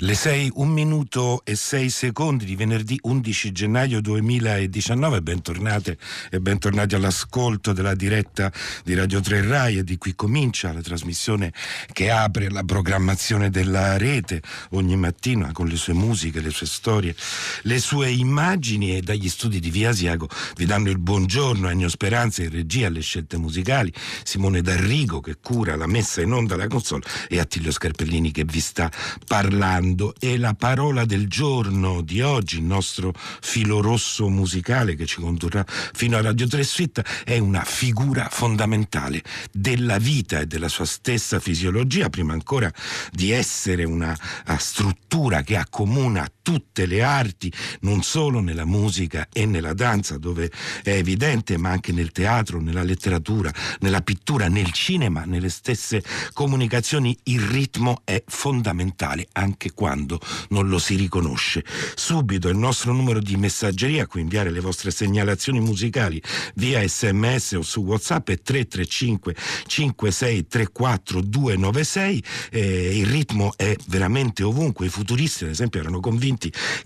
Le 6, 1 minuto e 6 secondi di venerdì 11 gennaio 2019, bentornate e bentornati all'ascolto della diretta di Radio 3 Rai. E di qui comincia la trasmissione che apre la programmazione della rete ogni mattina con le sue musiche, le sue storie, le sue immagini. E dagli studi di Via Asiago vi danno il buongiorno. Ennio Speranza in regia alle scelte musicali, Simone D'Arrigo che cura la messa in onda la console e Attilio Scarpellini che vi sta parlando parlando e la parola del giorno di oggi, il nostro filo rosso musicale che ci condurrà fino a Radio 3 Suite, è una figura fondamentale della vita e della sua stessa fisiologia, prima ancora di essere una struttura che accomuna tutte le arti, non solo nella musica e nella danza, dove è evidente, ma anche nel teatro, nella letteratura, nella pittura, nel cinema, nelle stesse comunicazioni, il ritmo è fondamentale anche quando non lo si riconosce. Subito il nostro numero di messaggeria a cui inviare le vostre segnalazioni musicali via sms o su whatsapp è 335 5634 296 eh, il ritmo è veramente ovunque i futuristi ad esempio erano convinti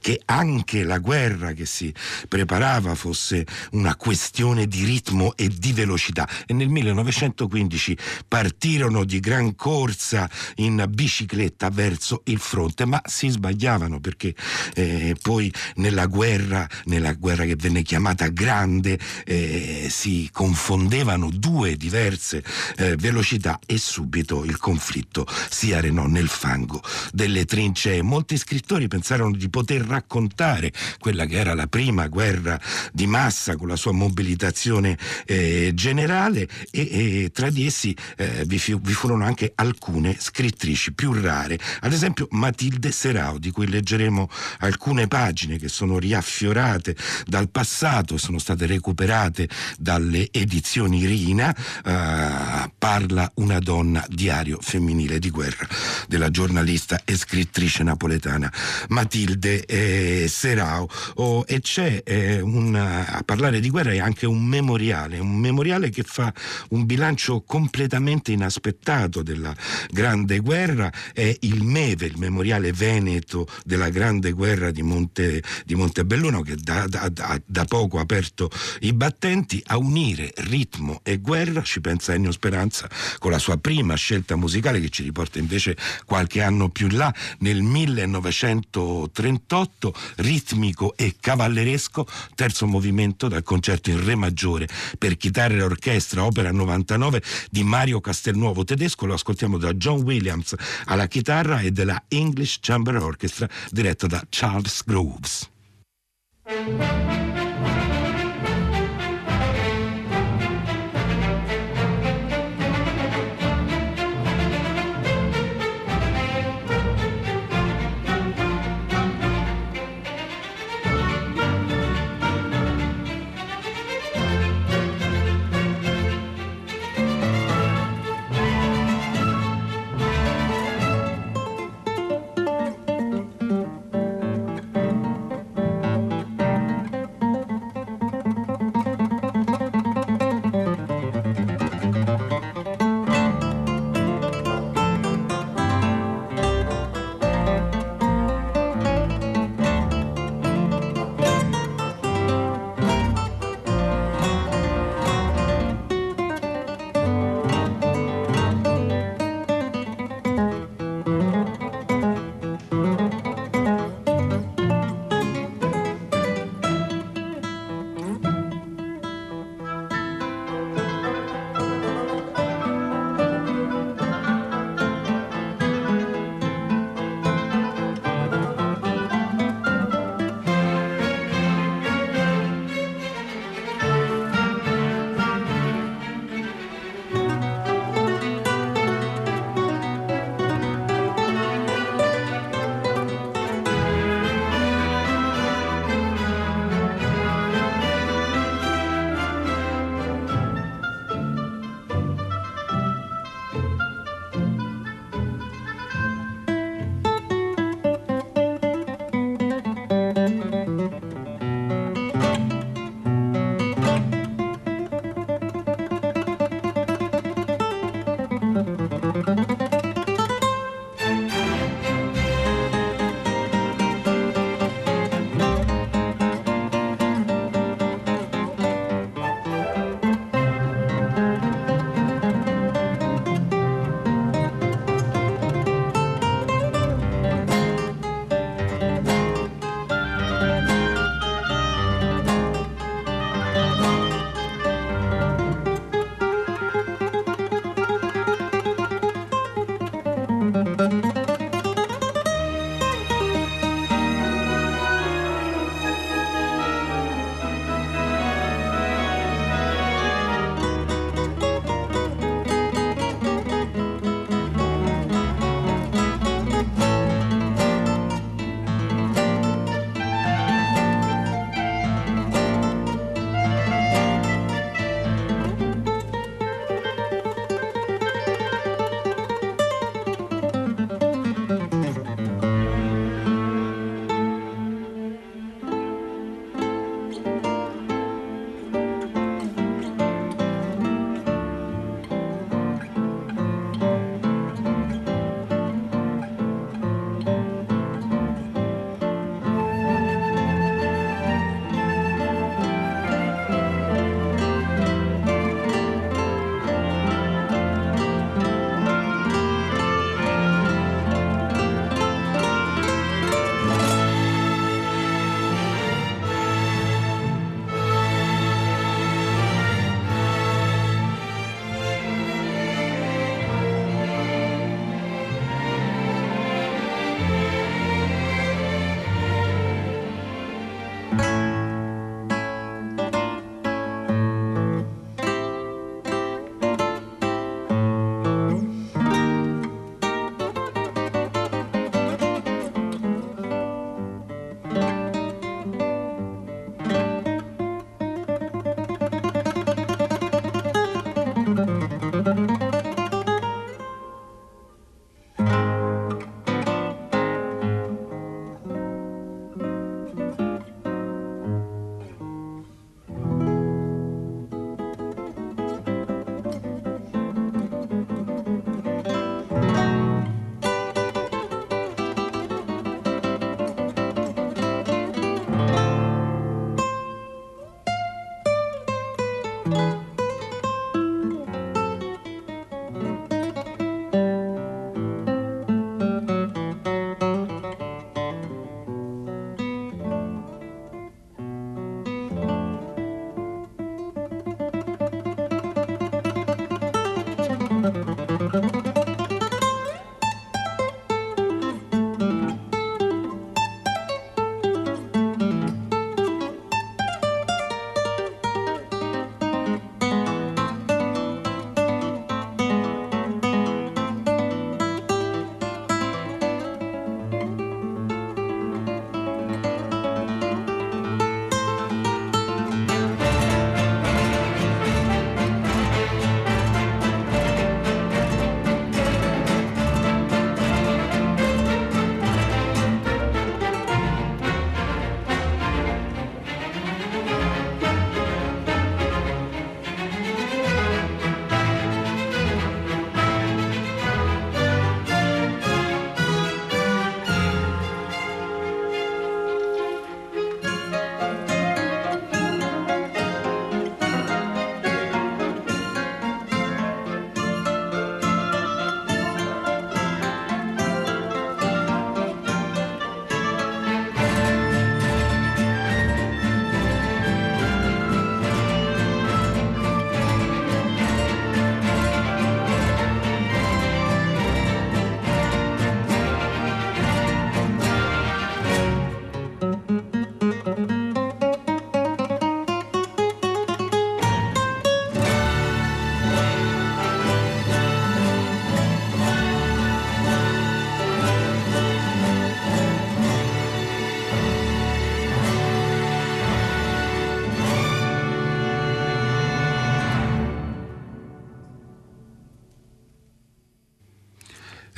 che anche la guerra che si preparava fosse una questione di ritmo e di velocità e nel 1915 partirono di gran corsa in bicicletta verso il fronte ma si sbagliavano perché eh, poi nella guerra, nella guerra che venne chiamata grande, eh, si confondevano due diverse eh, velocità e subito il conflitto si arenò nel fango delle trincee. Molti scrittori pensarono di poter raccontare quella che era la prima guerra di massa con la sua mobilitazione eh, generale e, e, tra di essi eh, vi, vi furono anche alcune scrittrici più rare, ad esempio Matilde Serao, di cui leggeremo alcune pagine che sono riaffiorate dal passato e sono state recuperate dalle edizioni Rina, eh, parla una donna, diario femminile di guerra, della giornalista e scrittrice napoletana Matilde eh, Serao. Oh, e c'è eh, un, a parlare di guerra è anche un memoriale, un memoriale che fa un bilancio completamente inaspettato della grande guerra, è il MEVE, il memoriale veneto della grande guerra di, Monte, di Montebelluno che da, da, da, da, poco ha aperto i battenti a unire ritmo e guerra, ci pensa Ennio Speranza con la sua prima scelta musicale che ci riporta invece qualche anno più là nel 1938 ritmico e cavalleresco terzo movimento dal concerto in re maggiore per chitarra e orchestra opera 99 di Mario Castelnuovo tedesco lo ascoltiamo da John Williams alla chitarra e della English Chamber Orchestra diretto da Charles Groves.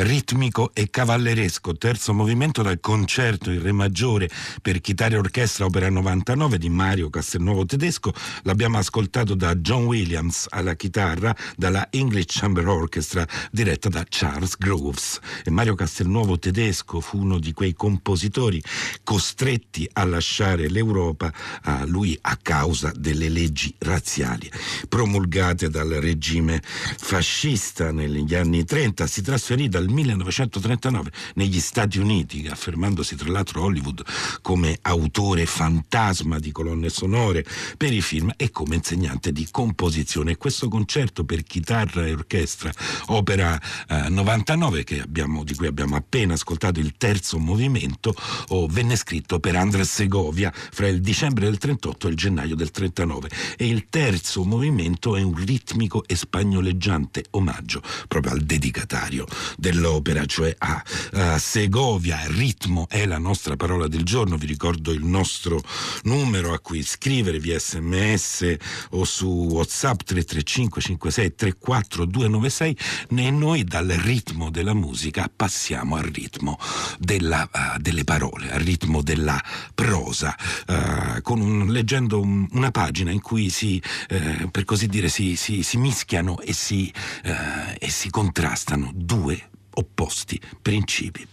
Ritmico e cavalleresco, terzo movimento dal concerto in Re maggiore per chitarra e orchestra opera 99 di Mario Castelnuovo tedesco. L'abbiamo ascoltato da John Williams alla chitarra, dalla English Chamber Orchestra diretta da Charles Groves. E Mario Castelnuovo tedesco fu uno di quei compositori costretti a lasciare l'Europa a lui a causa delle leggi razziali promulgate dal regime fascista negli anni 30. Si trasferì dal 1939 negli Stati Uniti, affermandosi tra l'altro Hollywood come autore fantasma di colonne sonore per i film e come insegnante di composizione. Questo concerto per chitarra e orchestra, opera eh, 99, abbiamo, di cui abbiamo appena ascoltato il terzo movimento, oh, venne scritto per Andres Segovia fra il dicembre del 38 e il gennaio del 39 e il terzo movimento è un ritmico e spagnoleggiante omaggio proprio al dedicatario dell'opera, cioè a, a Segovia. Ritmo è la nostra parola del giorno, vi ricordo il nostro numero a cui scrivere via sms o su whatsapp 335 56 34 296 e noi dal ritmo della musica passiamo al ritmo della, uh, delle parole, al ritmo della prosa, uh, un, leggendo un, una pagina in cui si, uh, per così dire, si, si, si mischiano e si, e si contrastano due opposti principi.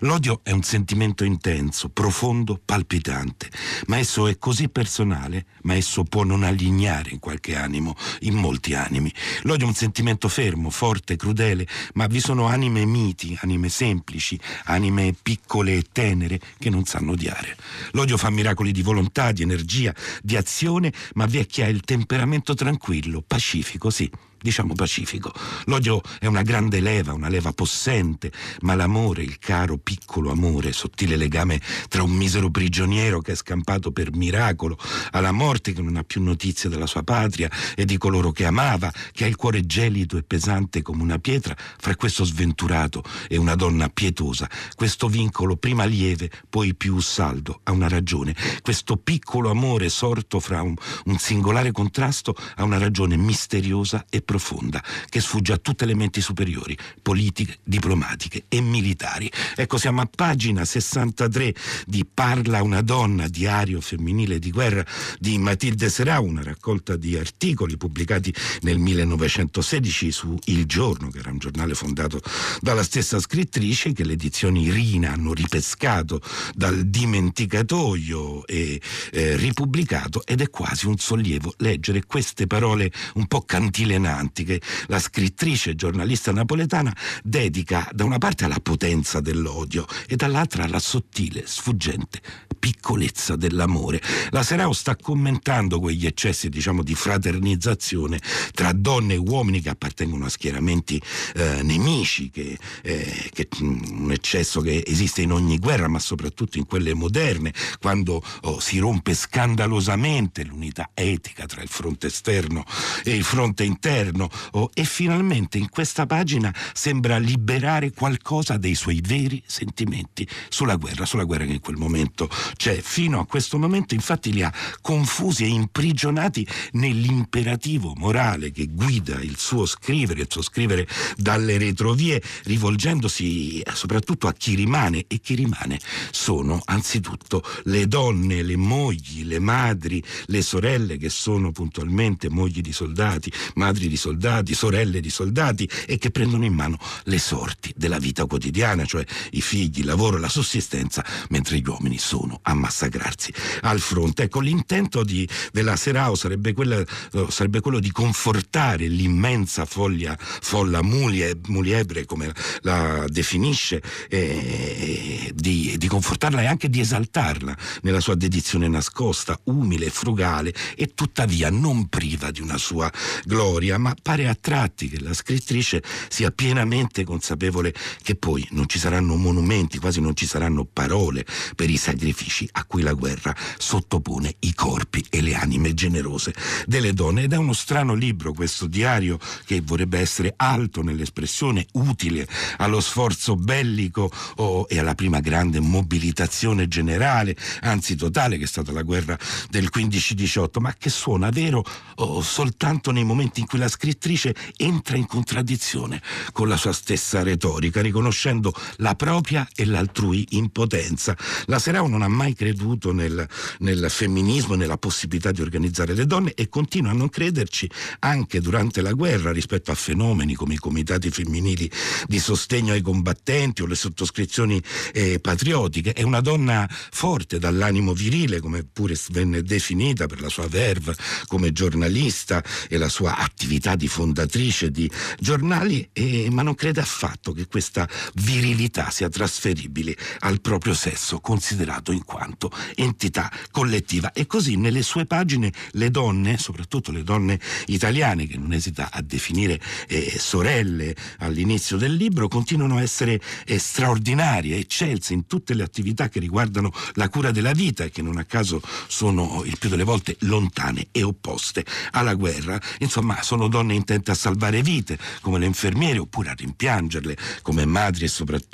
L'odio è un sentimento intenso, profondo, palpitante, ma esso è così personale, ma esso può non allignare in qualche animo, in molti animi. L'odio è un sentimento fermo, forte, crudele, ma vi sono anime miti, anime semplici, anime piccole e tenere che non sanno odiare. L'odio fa miracoli di volontà, di energia, di azione, ma vi è chi ha il temperamento tranquillo, pacifico, sì diciamo pacifico. L'odio è una grande leva, una leva possente, ma l'amore, il caro piccolo amore, sottile legame tra un misero prigioniero che è scampato per miracolo alla morte, che non ha più notizie della sua patria e di coloro che amava, che ha il cuore gelido e pesante come una pietra, fra questo sventurato e una donna pietosa, questo vincolo prima lieve, poi più saldo, ha una ragione. Questo piccolo amore sorto fra un, un singolare contrasto ha una ragione misteriosa e profonda che sfugge a tutte le menti superiori, politiche, diplomatiche e militari. Ecco, siamo a pagina 63 di Parla una donna, diario femminile di guerra di Matilde Serà, una raccolta di articoli pubblicati nel 1916 su Il Giorno, che era un giornale fondato dalla stessa scrittrice che le edizioni Rina hanno ripescato dal dimenticatoio e eh, ripubblicato ed è quasi un sollievo leggere queste parole un po' cantilenate importanti che la scrittrice giornalista napoletana dedica da una parte alla potenza dell'odio e dall'altra alla sottile, sfuggente piccolezza dell'amore. La Serao sta commentando quegli eccessi, diciamo, di fraternizzazione tra donne e uomini che appartengono a schieramenti eh, nemici, che, eh, che, un eccesso che esiste in ogni guerra, ma soprattutto in quelle moderne, quando oh, si rompe scandalosamente l'unità etica tra il fronte esterno e il fronte interno oh, e finalmente in questa pagina sembra liberare qualcosa dei suoi veri sentimenti sulla guerra, sulla guerra che in quel momento c'è. Fino a questo momento infatti li ha confusi e imprigionati nell'imperativo morale che guida il suo scrivere, il suo scrivere dalle retrovie, rivolgendosi soprattutto a chi rimane e chi rimane sono anzitutto le donne, le mogli, le madri, le sorelle che sono puntualmente mogli di soldati, madri di soldati, sorelle di soldati e che prendono in mano le sorti della vita quotidiana, cioè i figli, il lavoro, la sussistenza, mentre gli uomini sono a massacrarsi al fronte. Ecco, l'intento di, della Serao sarebbe, quella, eh, sarebbe, quello di confortare l'immensa foglia, folla mulie, muliebre, come la definisce, eh, di, di confortarla e anche di esaltarla nella sua dedizione nascosta, umile, frugale e tuttavia non priva di una sua gloria, ma pare a tratti che la scrittrice sia pienamente consapevole che poi non ci saranno monumenti, quasi non ci saranno parole per i sacrifici a cui la guerra sottopone i corpi e le anime generose delle donne. Ed è uno strano libro questo diario che vorrebbe essere alto nell'espressione, utile allo sforzo bellico oh, e alla prima grande mobilitazione generale, anzi totale, che è stata la guerra del 15-18, ma che suona vero oh, soltanto nei momenti in cui la scrittrice entra in contraddizione con la sua stessa retorica, riconoscendo la propria e l'altrui impotenza. La Serao non ha mai creduto nel, nel femminismo, nella possibilità di organizzare le donne e continua a non crederci anche durante la guerra rispetto a fenomeni come i comitati femminili di sostegno ai combattenti o le sottoscrizioni eh, patriottiche. È una donna forte dall'animo virile, come pure venne definita per la sua verve come giornalista e la sua attività di fondatrice di giornali, eh, ma non crede affatto che questa virilità sia trasferibile al proprio sesso, considerato in quanto entità collettiva. E così nelle sue pagine le donne, soprattutto le donne italiane, che non esita a definire eh, sorelle all'inizio del libro, continuano a essere eh, straordinarie, eccelse in tutte le attività che riguardano la cura della vita e che non a caso sono il più delle volte lontane e opposte alla guerra. Insomma, sono donne intente a salvare vite, come le infermiere, oppure a rimpiangerle, come madri e soprattutto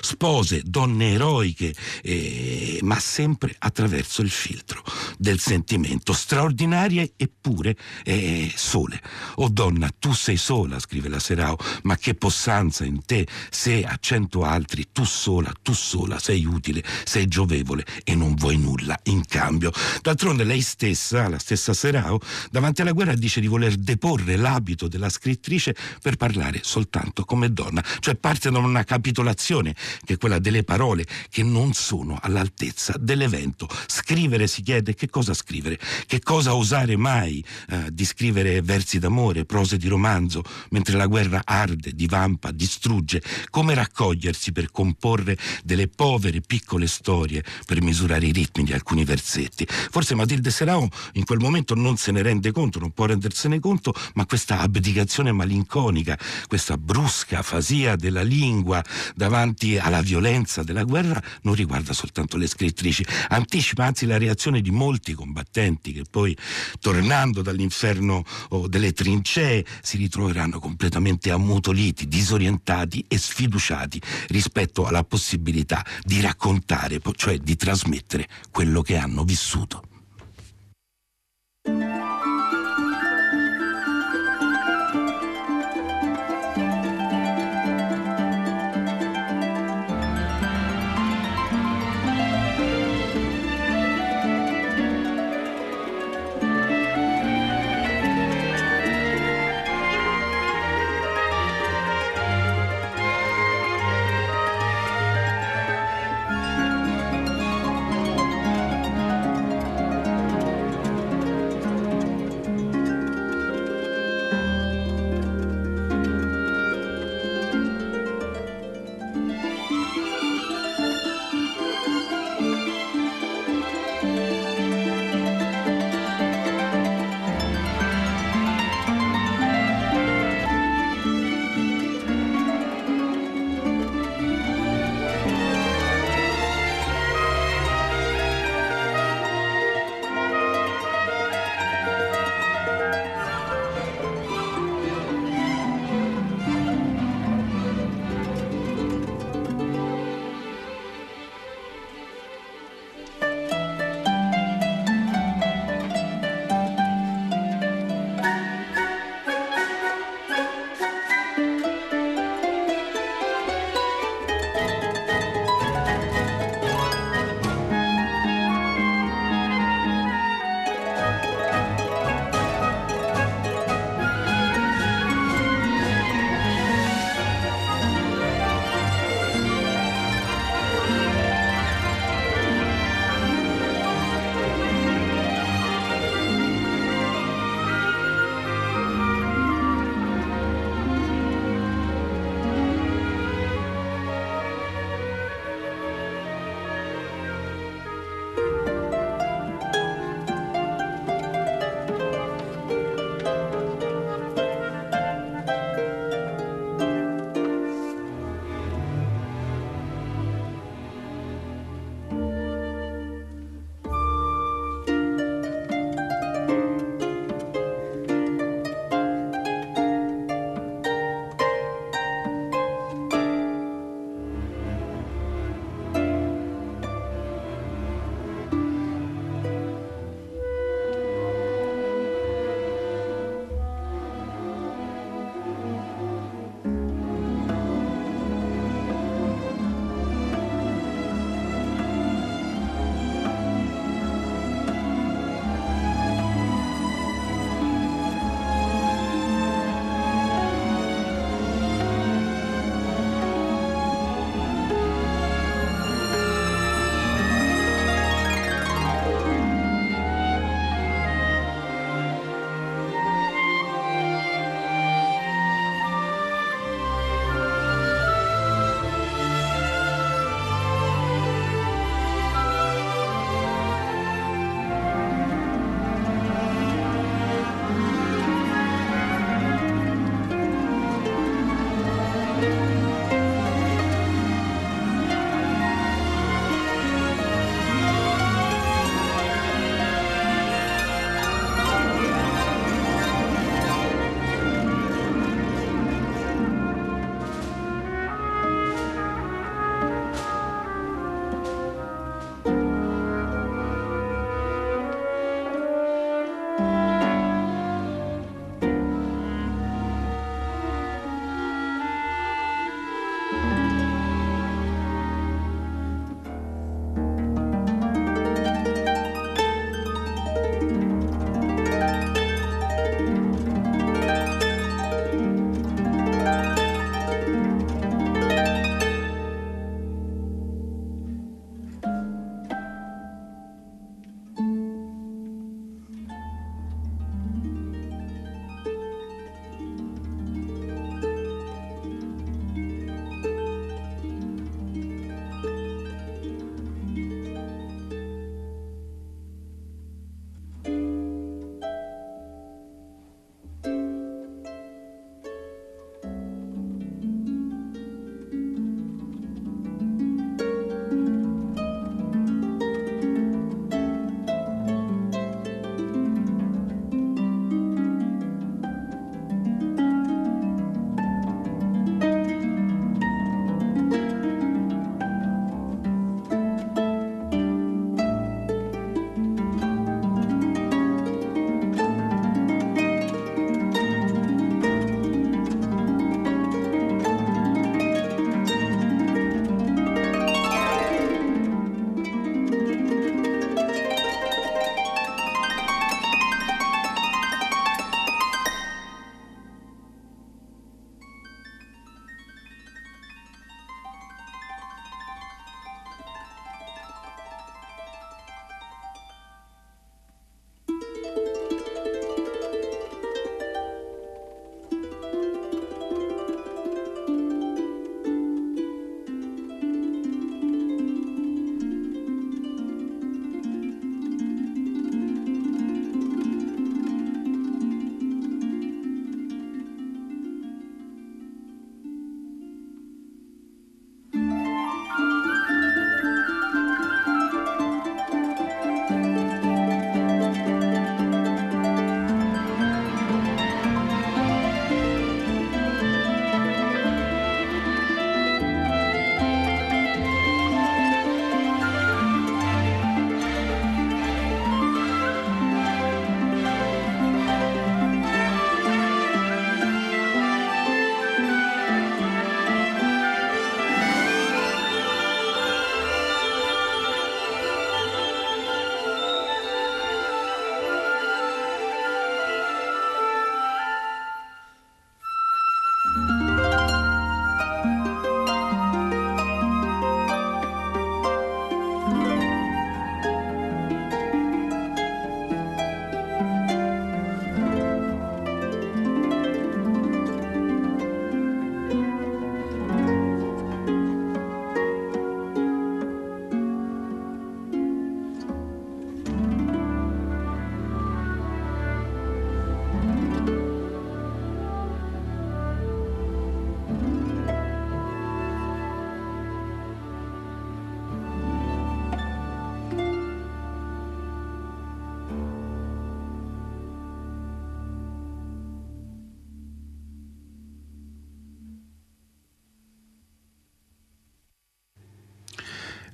spose, donne eroiche, eh, ma sempre attraverso il filtro del sentimento, straordinarie eppure eh, sole. O oh donna, tu sei sola, scrive la Serao, ma che possanza in te, se a cento altri tu sola, tu sola sei utile, sei giovevole e non vuoi nulla in cambio. D'altronde lei stessa, la stessa Serao, davanti alla guerra dice di voler deporre l'abito della scrittrice per parlare soltanto come donna, cioè parte da una capitolazione che è quella delle parole che non sono all'altezza dell'evento. Scrivere si chiede che cosa scrivere, che cosa osare mai eh, di scrivere versi d'amore, prose di romanzo, mentre la guerra arde, divampa, distrugge, come raccogliersi per comporre delle povere piccole storie per misurare i ritmi di alcuni versetti. Forse Matilde Serao in quel momento non se ne rende conto, non può rendersene conto, ma questa abdicazione malinconica, questa brusca afasia della lingua davanti alla violenza della guerra non riguarda soltanto le scrittrici, anticipa anzi la reazione di molti combattenti che poi tornando dall'inferno delle trincee si ritroveranno completamente ammutoliti, disorientati e sfiduciati rispetto alla possibilità di raccontare, cioè di trasmettere quello che hanno vissuto.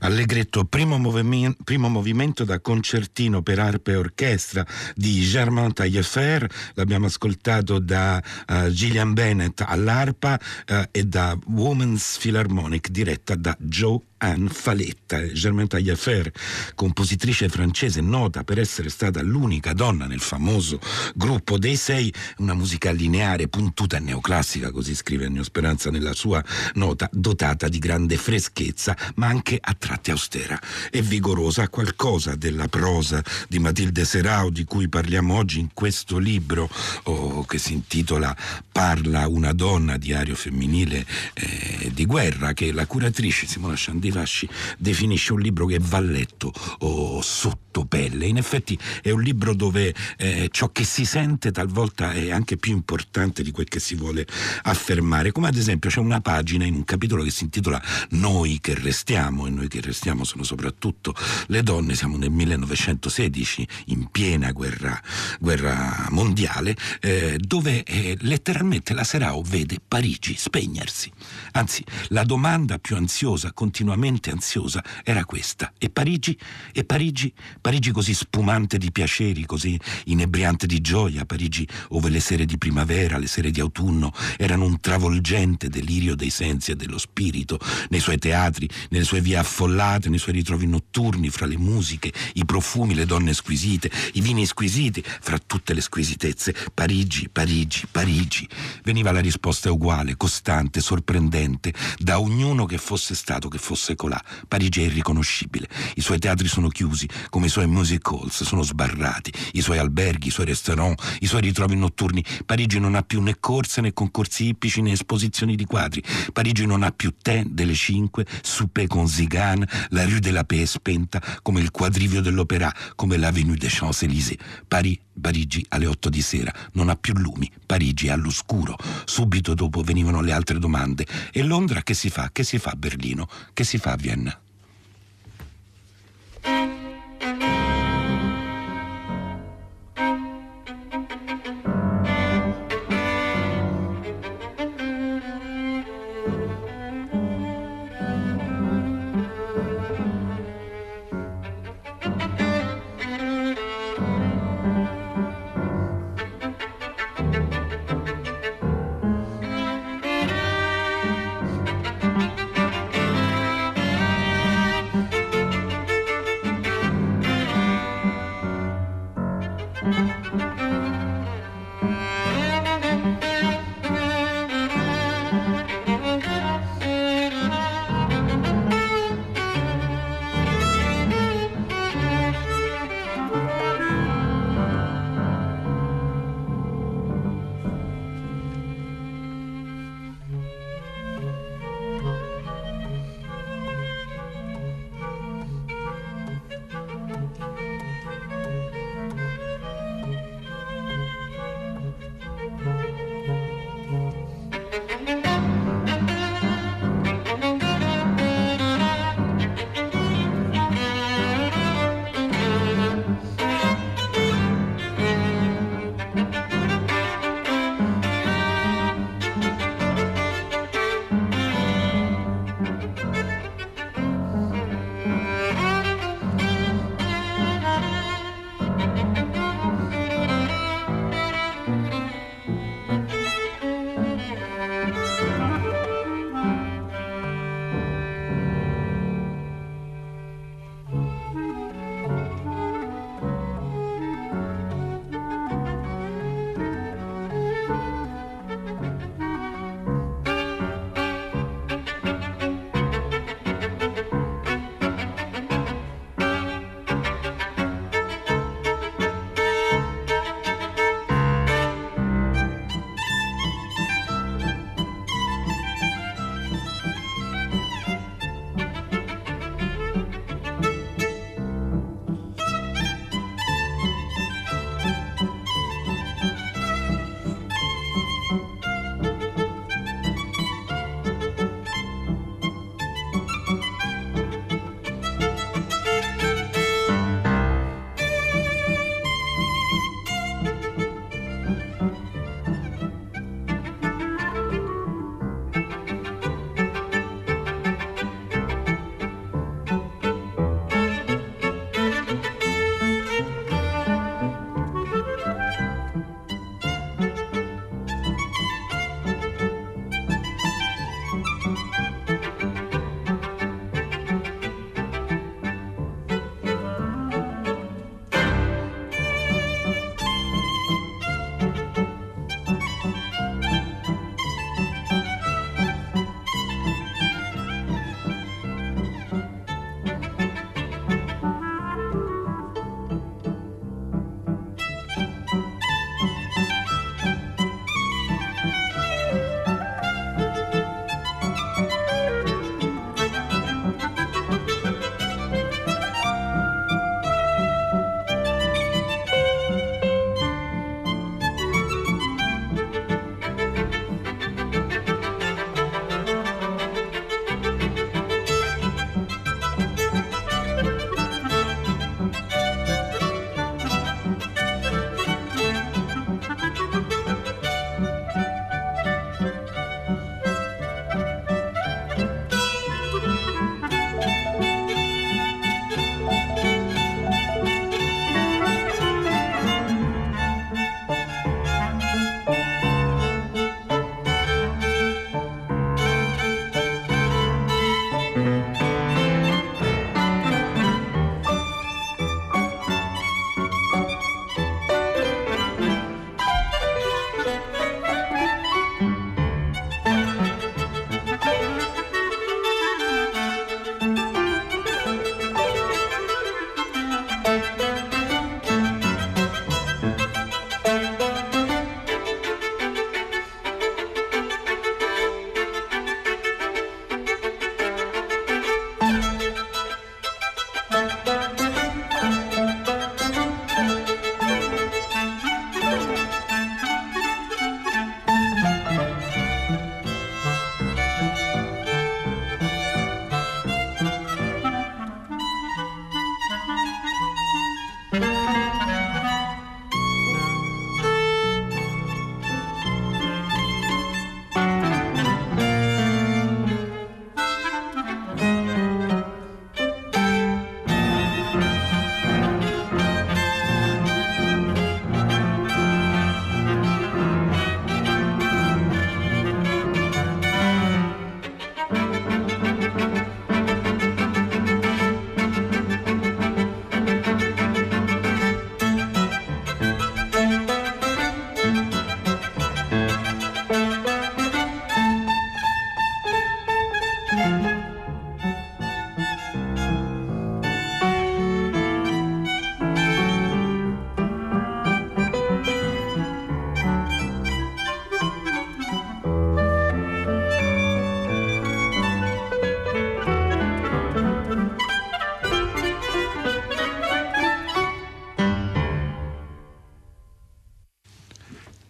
Allegretto, primo, movimento, primo movimento da concertino per arpe e orchestra di Germain Taillefer, l'abbiamo ascoltato da uh, Gillian Bennett all'arpa uh, e da Women's Philharmonic diretta da Joe Anne Faletta, Germaine Taillefer, compositrice francese nota per essere stata l'unica donna nel famoso gruppo dei sei, una musica lineare, puntuta e neoclassica, così scrive Ennio Speranza nella sua nota, dotata di grande freschezza, ma anche a tratti austera e vigorosa, qualcosa della prosa di Matilde Serao di cui parliamo oggi in questo libro oh, che si intitola Parla una donna, diario femminile eh, di guerra, che la curatrice Simona Sciandini di Lasci definisce un libro che va letto oh, sotto pelle. In effetti è un libro dove eh, ciò che si sente talvolta è anche più importante di quel che si vuole affermare. Come ad esempio c'è una pagina in un capitolo che si intitola Noi che restiamo, e noi che restiamo sono soprattutto le donne, siamo nel 1916 in piena guerra, guerra mondiale, eh, dove eh, letteralmente la Serao vede Parigi spegnersi. Anzi, la domanda più ansiosa continua estremamente ansiosa era questa. E Parigi? E Parigi? Parigi così spumante di piaceri, così inebriante di gioia, Parigi ove le sere di primavera, le sere di autunno erano un travolgente delirio dei sensi e dello spirito, nei suoi teatri, nelle sue vie affollate, nei suoi ritrovi notturni, fra le musiche, i profumi, le donne squisite, i vini squisiti, fra tutte le squisitezze. Parigi, Parigi, Parigi. Veniva la risposta uguale, costante, sorprendente, da ognuno che fosse stato, che fosse colà. Parigi è irriconoscibile. I suoi teatri sono chiusi, come i suoi music halls sono sbarrati, i suoi alberghi, i suoi restaurant, i suoi ritrovi notturni. Parigi non ha più né corse né concorsi ippici né esposizioni di quadri. Parigi non ha più tè delle cinque, souper con Zigane, la rue de la Paix è spenta, come il quadrivio dell'Opéra, come l'avenue des Champs-Élysées. Paris Parigi alle 8 di sera, non ha più lumi, Parigi è all'oscuro. Subito dopo venivano le altre domande. E Londra che si fa? Che si fa a Berlino? Che si fa a Vienna?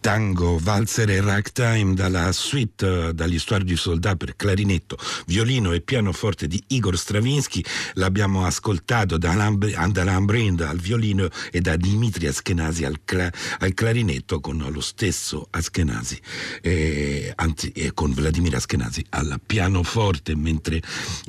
Tango, valzer e ragtime dalla suite dall'Histoire du Soldat per clarinetto, violino e pianoforte di Igor Stravinsky. L'abbiamo ascoltato da Alain Brind al violino e da Dimitri Askenasi al, cla- al clarinetto con lo stesso Askenasi, eh, anzi eh, con Vladimir Askenasi al pianoforte mentre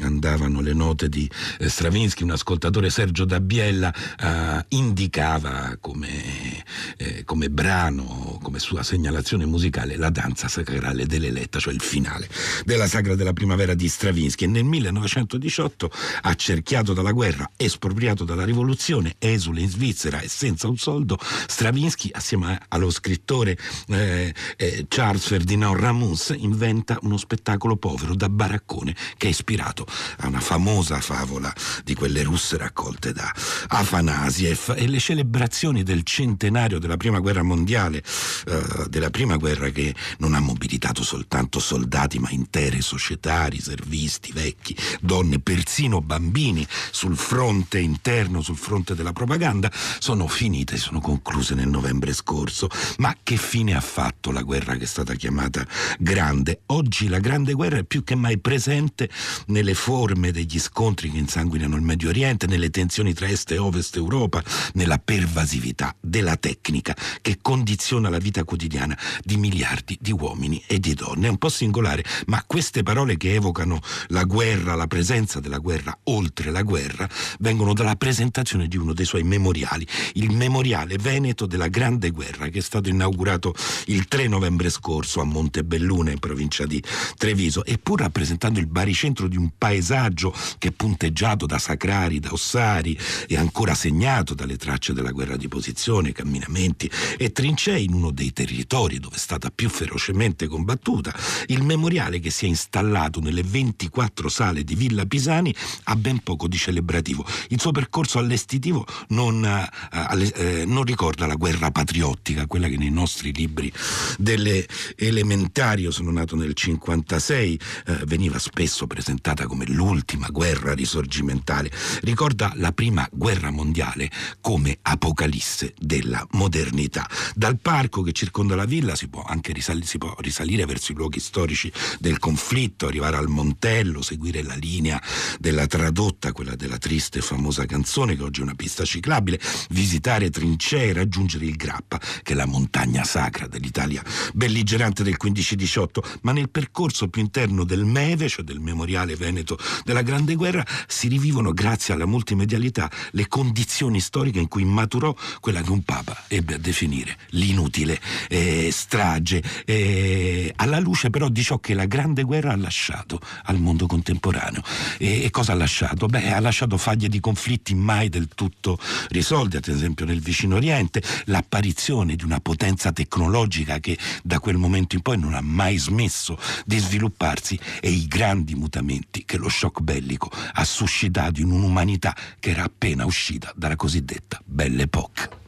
andavano le note di eh, Stravinsky, un ascoltatore Sergio Dabbiella eh, indicava come, eh, come brano, come sua segnalazione musicale la danza sacrale dell'eletta, cioè il finale della Sagra della Primavera di Stravinsky. Nel 1918 accerchiato dalla guerra, espropriato dalla rivoluzione, esule in Svizzera e senza un soldo, Stravinsky assieme allo scrittore eh, eh, Charles Ferdinand Ramus inventa uno spettacolo povero da baraccone che è ispirato a una famosa favola di quelle russe raccolte da Afanasiev. E le celebrazioni del centenario della prima guerra mondiale eh, della prima guerra che non ha mobilitato soltanto soldati ma intere società, riservisti, vecchi, donne, persino bambini sul fronte interno, sul fronte della propaganda, sono finite, sono concluse nel novembre scorso. Ma che fine ha fatto la guerra che è stata chiamata grande? Oggi la grande guerra è più che mai presente nelle forme degli scontri che insanguinano il Medio Oriente, nelle tensioni tra Est e Ovest Europa, nella pervasività della tecnica che condiziona la vita quotidiana di miliardi di uomini e di donne. È un po' singolare, ma queste parole che evocano la guerra, la presenza della guerra oltre la guerra, vengono dalla presentazione di uno dei suoi memoriali, il memoriale veneto della Grande Guerra, che è stato inaugurato il 3 novembre scorso a Montebelluna, in provincia di Treviso, e pur rappresentando il baricentro di un paesaggio che è punteggiato da sacrari, da ossari e ancora segnato dalle tracce della guerra di posizione, camminamenti e trincee in uno dei territori dove è stata più ferocemente combattuta, il memoriale che si è installato nelle 24 sale di Villa Pisani ha ben poco di celebrativo. Il suo percorso allestitivo non, eh, eh, non ricorda la guerra patriottica, quella che nei nostri libri delle elementari, io sono nato nel 56, eh, veniva spesso presentata come l'ultima guerra risorgimentale. Ricorda la prima guerra mondiale come apocalisse della modernità. Dal parco che circonda la villa si può anche risalire, si può risalire verso i luoghi storici del conflitto, arrivare al Montello, seguire la linea della tradotta, quella della triste e famosa canzone che oggi è una pista ciclabile, visitare trincee, raggiungere il Grappa, che è la montagna sacra dell'Italia belligerante del 15-18, ma nel percorso più interno del MEVE, cioè del Memoriale Veneto della Grande Guerra, si rivivono grazie alla multimedialità le condizioni storiche in cui maturò quella che un Papa ebbe a definire l'inutile eh, strage, eh, alla luce però di ciò che la Grande Guerra ha lasciato al mondo contemporaneo. E, e cosa ha lasciato? Beh, ha lasciato faglie di conflitti mai del tutto risolti, ad esempio nel vicino Oriente, l'apparizione di una potenza tecnologica che da quel momento in poi non ha mai smesso di svilupparsi e i grandi mutamenti che lo shock bellico ha suscitato in un'umanità che era appena uscita dalla cosiddetta Belle Époque.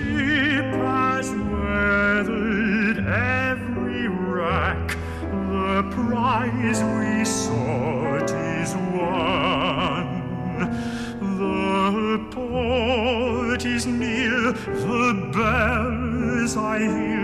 prize we sought is won. The port is near, the bells I hear,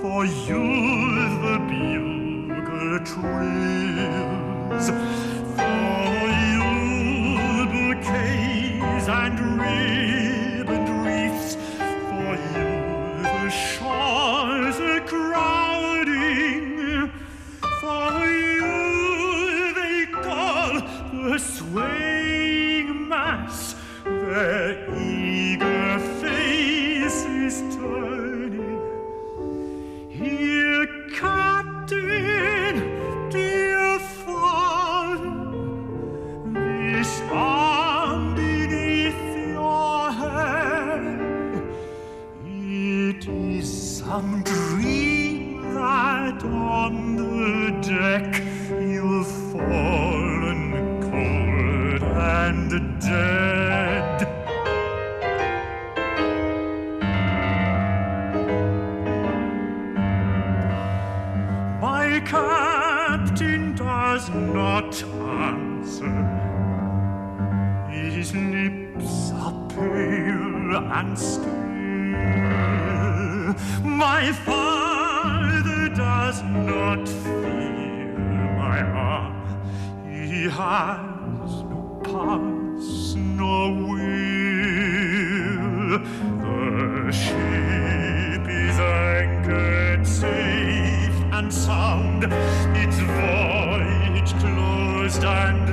for you the bugle trills. And still. My father does not feel my arm. He has no pulse nor will. The ship is anchored safe and sound. Its voyage closed and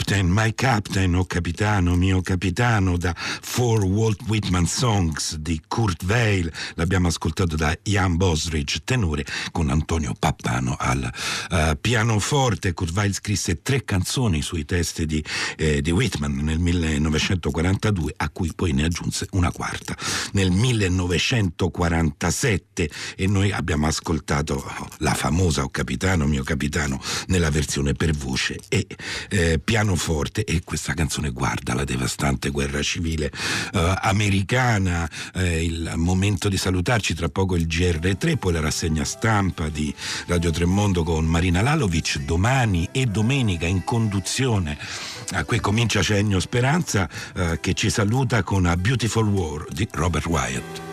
Captain, My Captain, o Capitano, mio capitano, da Four Walt Whitman Songs di Kurt Weill, l'abbiamo ascoltato da Jan Bosridge, tenore, con Antonio Pappano al eh, pianoforte. Kurt Weill scrisse tre canzoni sui testi di, eh, di Whitman nel 1942, a cui poi ne aggiunse una quarta nel 1947 e noi abbiamo ascoltato la famosa O Capitano, mio capitano, nella versione per voce e eh, pianoforte e questa canzone guarda la devastante guerra civile eh, americana, eh, il momento di salutarci tra poco il GR3, poi la rassegna stampa di Radio Tremondo con Marina Lalovic, domani e domenica in conduzione. A qui comincia Cenio Speranza eh, che ci saluta con A Beautiful War di Robert Wyatt.